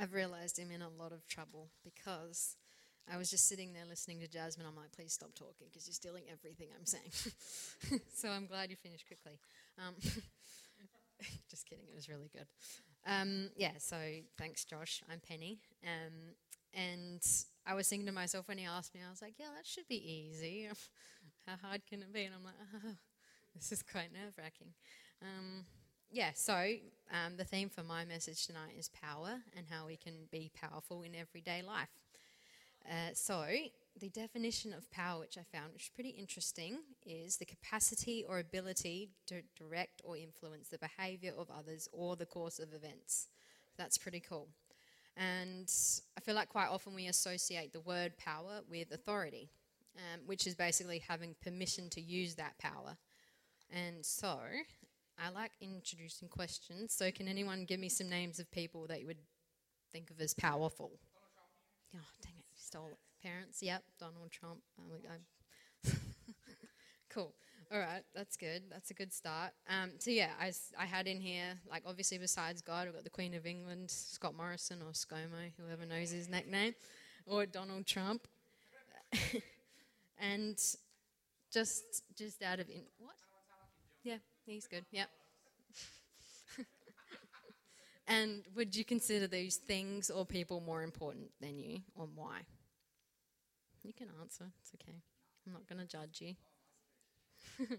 I've realized I'm in a lot of trouble because I was just sitting there listening to Jasmine. I'm like, please stop talking because you're stealing everything I'm saying. so I'm glad you finished quickly. Um, just kidding, it was really good. Um, yeah, so thanks, Josh. I'm Penny. Um, and I was thinking to myself when he asked me, I was like, yeah, that should be easy. How hard can it be? And I'm like, oh, this is quite nerve wracking. Yeah, so um, the theme for my message tonight is power and how we can be powerful in everyday life. Uh, so, the definition of power, which I found, which is pretty interesting, is the capacity or ability to direct or influence the behavior of others or the course of events. That's pretty cool. And I feel like quite often we associate the word power with authority, um, which is basically having permission to use that power. And so, I like introducing questions. So, can anyone give me some names of people that you would think of as powerful? Oh, dang it, stole it. Parents, yep, Donald Trump. Um, cool. All right, that's good. That's a good start. Um, so yeah, I, I had in here like obviously besides God, we've got the Queen of England, Scott Morrison or ScoMo, whoever knows his nickname, or Donald Trump, and just just out of in, what? He's good. Yep. and would you consider these things or people more important than you, or why? You can answer. It's okay. I'm not going to judge you.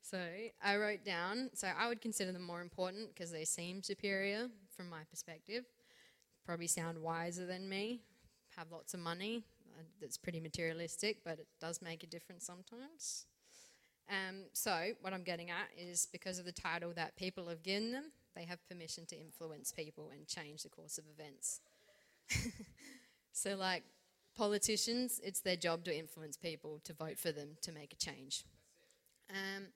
so I wrote down, so I would consider them more important because they seem superior from my perspective. Probably sound wiser than me, have lots of money. Uh, that's pretty materialistic, but it does make a difference sometimes. Um, so, what I'm getting at is because of the title that people have given them, they have permission to influence people and change the course of events. so, like politicians, it's their job to influence people to vote for them to make a change. Um,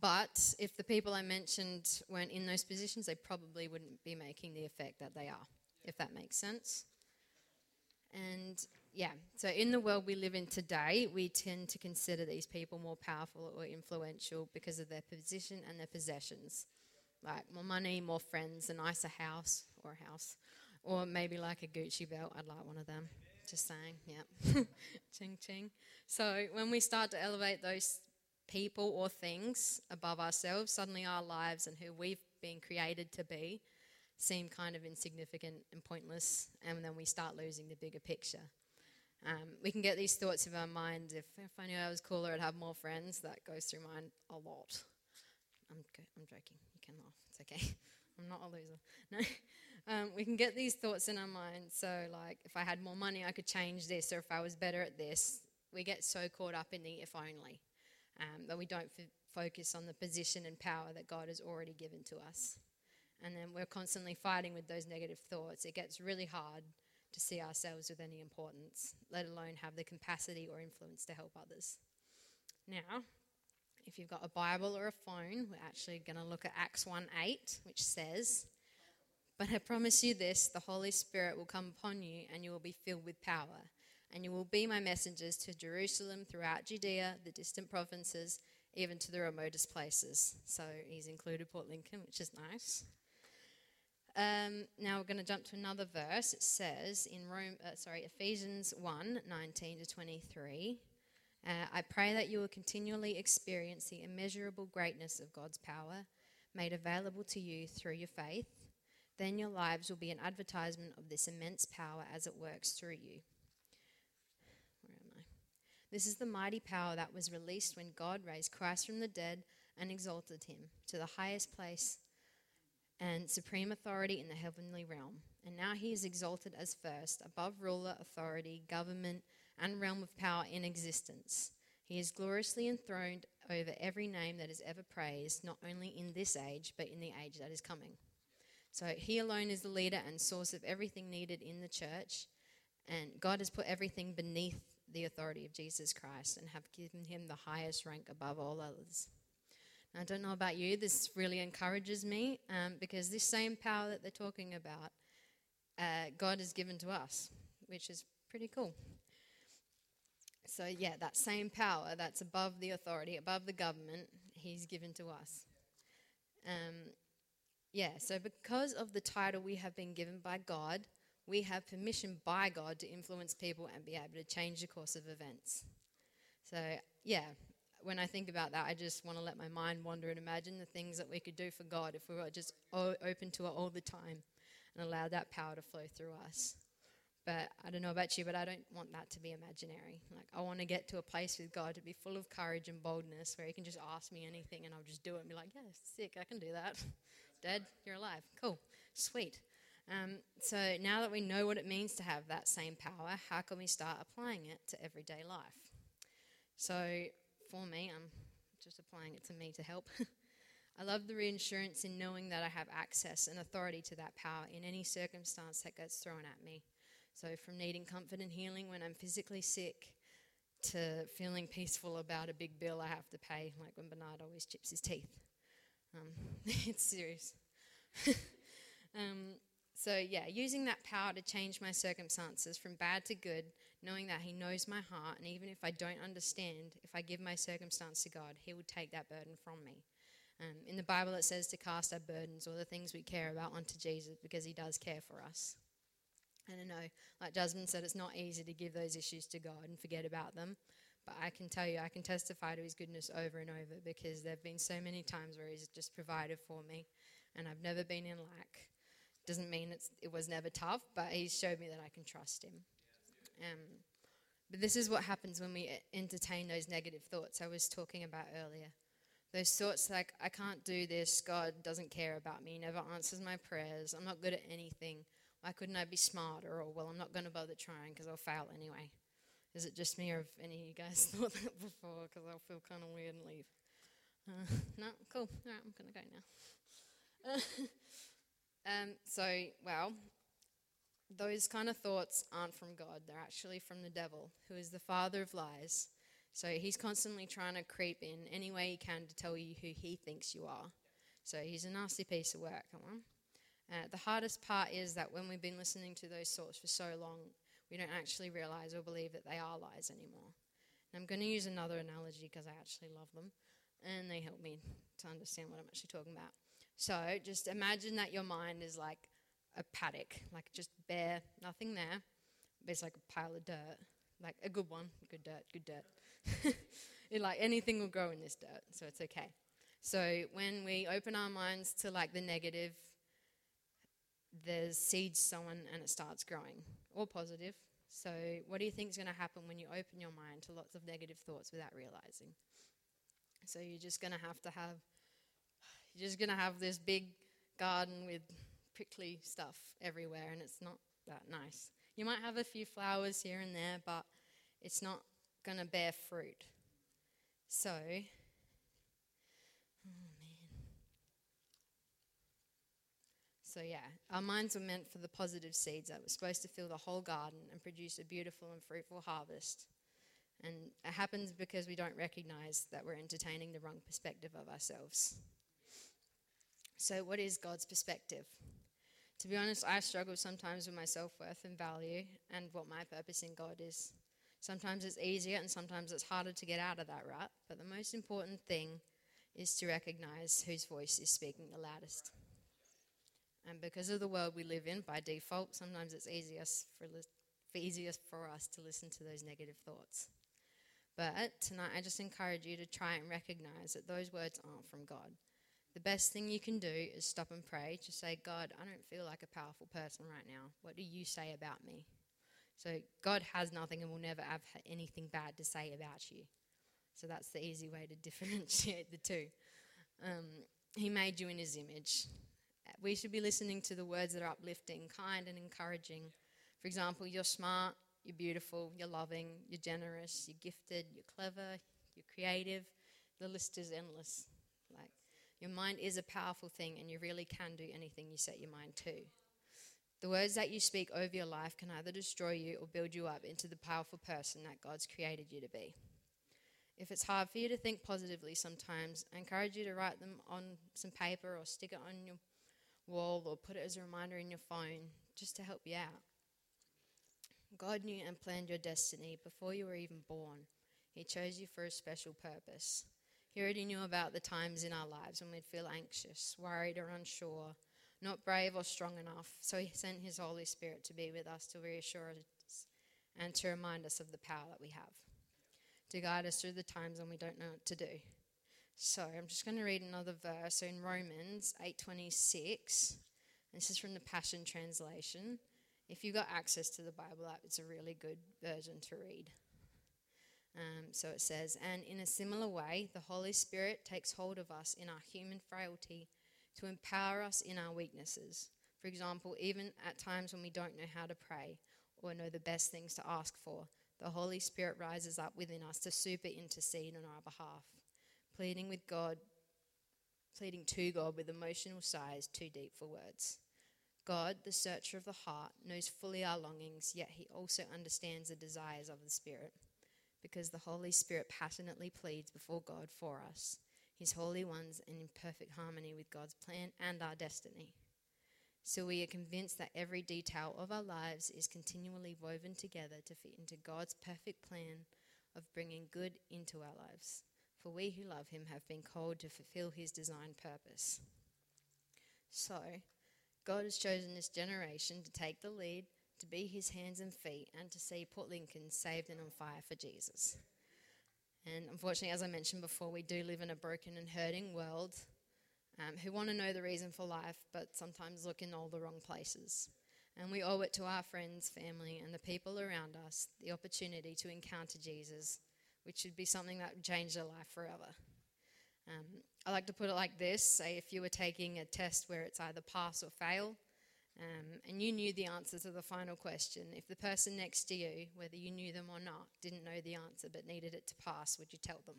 but if the people I mentioned weren't in those positions, they probably wouldn't be making the effect that they are, if that makes sense. And yeah, so in the world we live in today, we tend to consider these people more powerful or influential because of their position and their possessions. Like more money, more friends, a nicer house or a house, or maybe like a Gucci belt. I'd like one of them. Just saying, yeah. ching ching. So when we start to elevate those people or things above ourselves, suddenly our lives and who we've been created to be seem kind of insignificant and pointless, and then we start losing the bigger picture. Um, we can get these thoughts of our mind. If, if I knew I was cooler, I'd have more friends. That goes through mine a lot. I'm, I'm joking. You can laugh. It's okay. I'm not a loser. No. Um, we can get these thoughts in our mind. So, like, if I had more money, I could change this, or if I was better at this. We get so caught up in the if only um, that we don't f- focus on the position and power that God has already given to us. And then we're constantly fighting with those negative thoughts. It gets really hard to see ourselves with any importance, let alone have the capacity or influence to help others. Now, if you've got a Bible or a phone, we're actually going to look at Acts 1 8, which says, But I promise you this the Holy Spirit will come upon you, and you will be filled with power. And you will be my messengers to Jerusalem, throughout Judea, the distant provinces, even to the remotest places. So he's included Port Lincoln, which is nice. Um, now we're going to jump to another verse. It says in Rome, uh, sorry, Ephesians 1 19 to 23. Uh, I pray that you will continually experience the immeasurable greatness of God's power made available to you through your faith. Then your lives will be an advertisement of this immense power as it works through you. Where am I? This is the mighty power that was released when God raised Christ from the dead and exalted him to the highest place and supreme authority in the heavenly realm. And now he is exalted as first, above ruler, authority, government, and realm of power in existence. He is gloriously enthroned over every name that is ever praised, not only in this age, but in the age that is coming. So he alone is the leader and source of everything needed in the church. And God has put everything beneath the authority of Jesus Christ and have given him the highest rank above all others. I don't know about you, this really encourages me um, because this same power that they're talking about, uh, God has given to us, which is pretty cool. So, yeah, that same power that's above the authority, above the government, He's given to us. Um, yeah, so because of the title we have been given by God, we have permission by God to influence people and be able to change the course of events. So, yeah, when I think about that, I just want to let my mind wander and imagine the things that we could do for God if we were just open to it all the time and allow that power to flow through us. But I don't know about you, but I don't want that to be imaginary. Like, I want to get to a place with God to be full of courage and boldness where He can just ask me anything and I'll just do it and be like, yeah, sick, I can do that. Dead, you're alive. Cool, sweet. Um, so now that we know what it means to have that same power, how can we start applying it to everyday life? So for me, I'm just applying it to me to help. I love the reassurance in knowing that I have access and authority to that power in any circumstance that gets thrown at me. So, from needing comfort and healing when I'm physically sick to feeling peaceful about a big bill I have to pay, like when Bernard always chips his teeth. Um, it's serious. um, so, yeah, using that power to change my circumstances from bad to good, knowing that He knows my heart, and even if I don't understand, if I give my circumstance to God, He will take that burden from me. Um, in the Bible, it says to cast our burdens or the things we care about onto Jesus because He does care for us. And I know, like Jasmine said, it's not easy to give those issues to God and forget about them. But I can tell you, I can testify to His goodness over and over because there have been so many times where He's just provided for me, and I've never been in lack. Doesn't mean it was never tough, but He's showed me that I can trust Him. Um, but this is what happens when we entertain those negative thoughts I was talking about earlier. Those thoughts like, I can't do this, God doesn't care about me, never answers my prayers, I'm not good at anything, why couldn't I be smarter? Or, well, I'm not going to bother trying because I'll fail anyway. Is it just me or have any of you guys thought that before? Because I'll feel kind of weird and leave. Uh, no? Cool. All right, I'm going to go now. um, so, well, those kind of thoughts aren't from God. They're actually from the devil, who is the father of lies. So he's constantly trying to creep in any way he can to tell you who he thinks you are. So he's a nasty piece of work. Come on. Uh, the hardest part is that when we've been listening to those thoughts for so long, we don't actually realize or believe that they are lies anymore. And I'm going to use another analogy because I actually love them and they help me to understand what I'm actually talking about. So just imagine that your mind is like a paddock, like just bare, nothing there. It's like a pile of dirt, like a good one, good dirt, good dirt. it, like anything will grow in this dirt, so it's okay. So when we open our minds to like the negative, there's seeds sown and it starts growing, or positive. So, what do you think is going to happen when you open your mind to lots of negative thoughts without realizing? So, you're just going to have to have, you're just going to have this big garden with prickly stuff everywhere, and it's not that nice. You might have a few flowers here and there, but it's not going to bear fruit. So, oh man. So, yeah, our minds were meant for the positive seeds that were supposed to fill the whole garden and produce a beautiful and fruitful harvest. And it happens because we don't recognize that we're entertaining the wrong perspective of ourselves. So, what is God's perspective? To be honest, I struggle sometimes with my self worth and value and what my purpose in God is. Sometimes it's easier and sometimes it's harder to get out of that rut, but the most important thing is to recognize whose voice is speaking the loudest. And because of the world we live in, by default, sometimes it's easiest for, li- for easiest for us to listen to those negative thoughts. But tonight, I just encourage you to try and recognize that those words aren't from God. The best thing you can do is stop and pray. Just say, God, I don't feel like a powerful person right now. What do you say about me? So, God has nothing and will never have anything bad to say about you. So, that's the easy way to differentiate the two. Um, he made you in His image we should be listening to the words that are uplifting, kind, and encouraging. For example, you're smart, you're beautiful, you're loving, you're generous, you're gifted, you're clever, you're creative. The list is endless. Your mind is a powerful thing, and you really can do anything you set your mind to. The words that you speak over your life can either destroy you or build you up into the powerful person that God's created you to be. If it's hard for you to think positively sometimes, I encourage you to write them on some paper or stick it on your wall or put it as a reminder in your phone just to help you out. God knew and planned your destiny before you were even born. He chose you for a special purpose. He already knew about the times in our lives when we'd feel anxious, worried, or unsure, not brave or strong enough, so he sent his Holy Spirit to be with us to reassure us and to remind us of the power that we have, to guide us through the times when we don't know what to do. So I'm just going to read another verse so in Romans 8:26. This is from the Passion Translation. If you've got access to the Bible app, it's a really good version to read. Um, so it says, And in a similar way, the Holy Spirit takes hold of us in our human frailty to empower us in our weaknesses. For example, even at times when we don't know how to pray or know the best things to ask for, the Holy Spirit rises up within us to super intercede on our behalf, pleading with God, pleading to God with emotional sighs too deep for words. God, the searcher of the heart, knows fully our longings, yet he also understands the desires of the Spirit, because the Holy Spirit passionately pleads before God for us his holy ones, and in perfect harmony with God's plan and our destiny. So we are convinced that every detail of our lives is continually woven together to fit into God's perfect plan of bringing good into our lives. For we who love him have been called to fulfill his designed purpose. So, God has chosen this generation to take the lead, to be his hands and feet, and to see Port Lincoln saved and on fire for Jesus. And unfortunately, as I mentioned before, we do live in a broken and hurting world um, who want to know the reason for life, but sometimes look in all the wrong places. And we owe it to our friends, family, and the people around us the opportunity to encounter Jesus, which should be something that would change their life forever. Um, I like to put it like this say, if you were taking a test where it's either pass or fail, um, and you knew the answer to the final question, if the person next to you, whether you knew them or not, didn't know the answer but needed it to pass, would you tell them?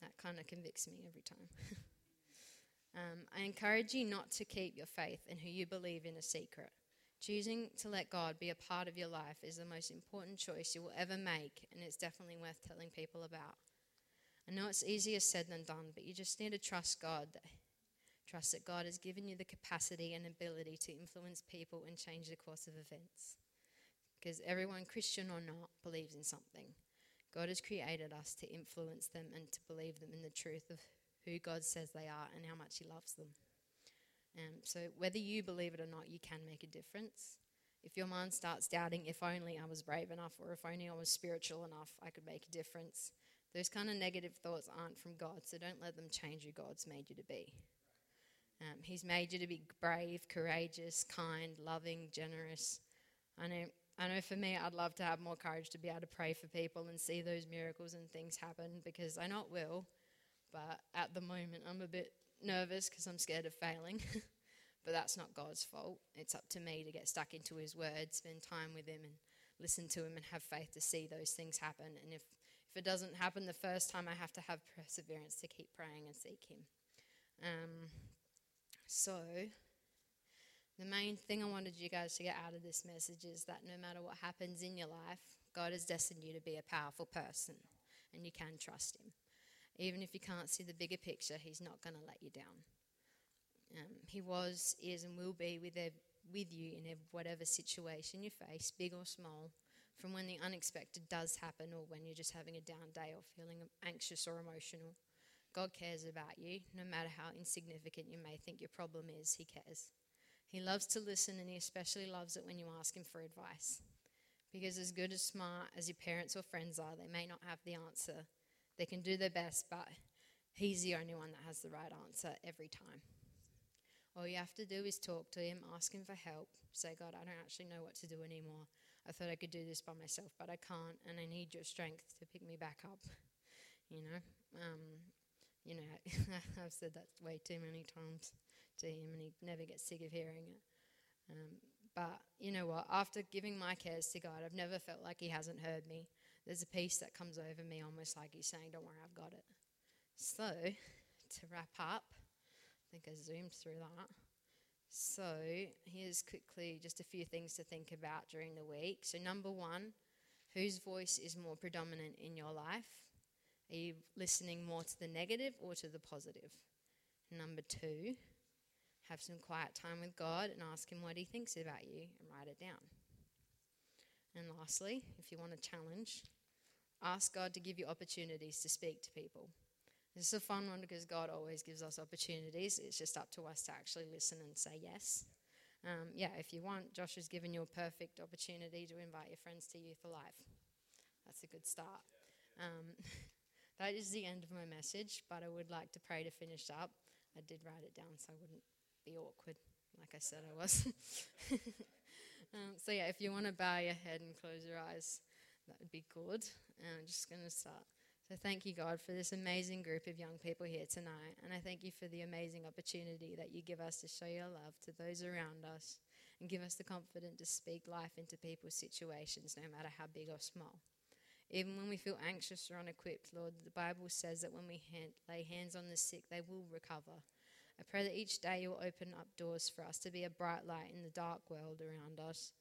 That kind of convicts me every time. um, I encourage you not to keep your faith and who you believe in a secret. Choosing to let God be a part of your life is the most important choice you will ever make, and it's definitely worth telling people about. I know it's easier said than done, but you just need to trust God that Trust that God has given you the capacity and ability to influence people and change the course of events. Because everyone, Christian or not, believes in something. God has created us to influence them and to believe them in the truth of who God says they are and how much He loves them. Um, so, whether you believe it or not, you can make a difference. If your mind starts doubting, if only I was brave enough or if only I was spiritual enough, I could make a difference, those kind of negative thoughts aren't from God, so don't let them change who God's made you to be. Um, he's made you to be brave, courageous, kind, loving, generous. I know, I know for me, I'd love to have more courage to be able to pray for people and see those miracles and things happen because I know it will. But at the moment, I'm a bit nervous because I'm scared of failing. but that's not God's fault. It's up to me to get stuck into His Word, spend time with Him, and listen to Him and have faith to see those things happen. And if, if it doesn't happen the first time, I have to have perseverance to keep praying and seek Him. Um, so, the main thing I wanted you guys to get out of this message is that no matter what happens in your life, God has destined you to be a powerful person and you can trust Him. Even if you can't see the bigger picture, He's not going to let you down. Um, he was, is, and will be with, with you in whatever situation you face, big or small, from when the unexpected does happen or when you're just having a down day or feeling anxious or emotional. God cares about you, no matter how insignificant you may think your problem is, He cares. He loves to listen, and He especially loves it when you ask Him for advice. Because, as good as smart as your parents or friends are, they may not have the answer. They can do their best, but He's the only one that has the right answer every time. All you have to do is talk to Him, ask Him for help, say, God, I don't actually know what to do anymore. I thought I could do this by myself, but I can't, and I need your strength to pick me back up. You know, um, you know, I've said that way too many times to him, and he never gets sick of hearing it. Um, but you know what? After giving my cares to God, I've never felt like He hasn't heard me. There's a peace that comes over me, almost like He's saying, Don't worry, I've got it. So, to wrap up, I think I zoomed through that. So, here's quickly just a few things to think about during the week. So, number one, whose voice is more predominant in your life? Are you listening more to the negative or to the positive? Number two, have some quiet time with God and ask Him what He thinks about you and write it down. And lastly, if you want a challenge, ask God to give you opportunities to speak to people. This is a fun one because God always gives us opportunities. It's just up to us to actually listen and say yes. Um, yeah, if you want, Josh has given you a perfect opportunity to invite your friends to Youth Alive. That's a good start. Um, that is the end of my message, but I would like to pray to finish up. I did write it down so I wouldn't be awkward, like I said I was. um, so, yeah, if you want to bow your head and close your eyes, that would be good. And I'm just going to start. So, thank you, God, for this amazing group of young people here tonight. And I thank you for the amazing opportunity that you give us to show your love to those around us and give us the confidence to speak life into people's situations, no matter how big or small. Even when we feel anxious or unequipped, Lord, the Bible says that when we hand, lay hands on the sick, they will recover. I pray that each day you will open up doors for us to be a bright light in the dark world around us.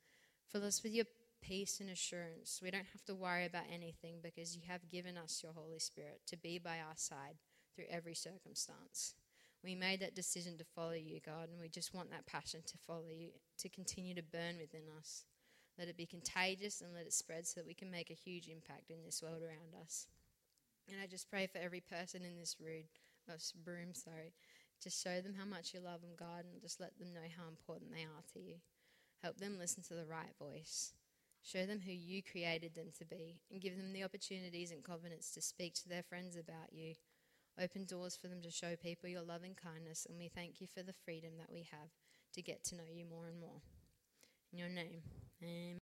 Fill us with your peace and assurance. We don't have to worry about anything because you have given us your Holy Spirit to be by our side through every circumstance. We made that decision to follow you, God, and we just want that passion to follow you, to continue to burn within us. Let it be contagious and let it spread so that we can make a huge impact in this world around us. And I just pray for every person in this room, uh, room, sorry, just show them how much you love them, God, and just let them know how important they are to you. Help them listen to the right voice. Show them who you created them to be and give them the opportunities and confidence to speak to their friends about you. Open doors for them to show people your loving kindness, and we thank you for the freedom that we have to get to know you more and more. In your name, amen.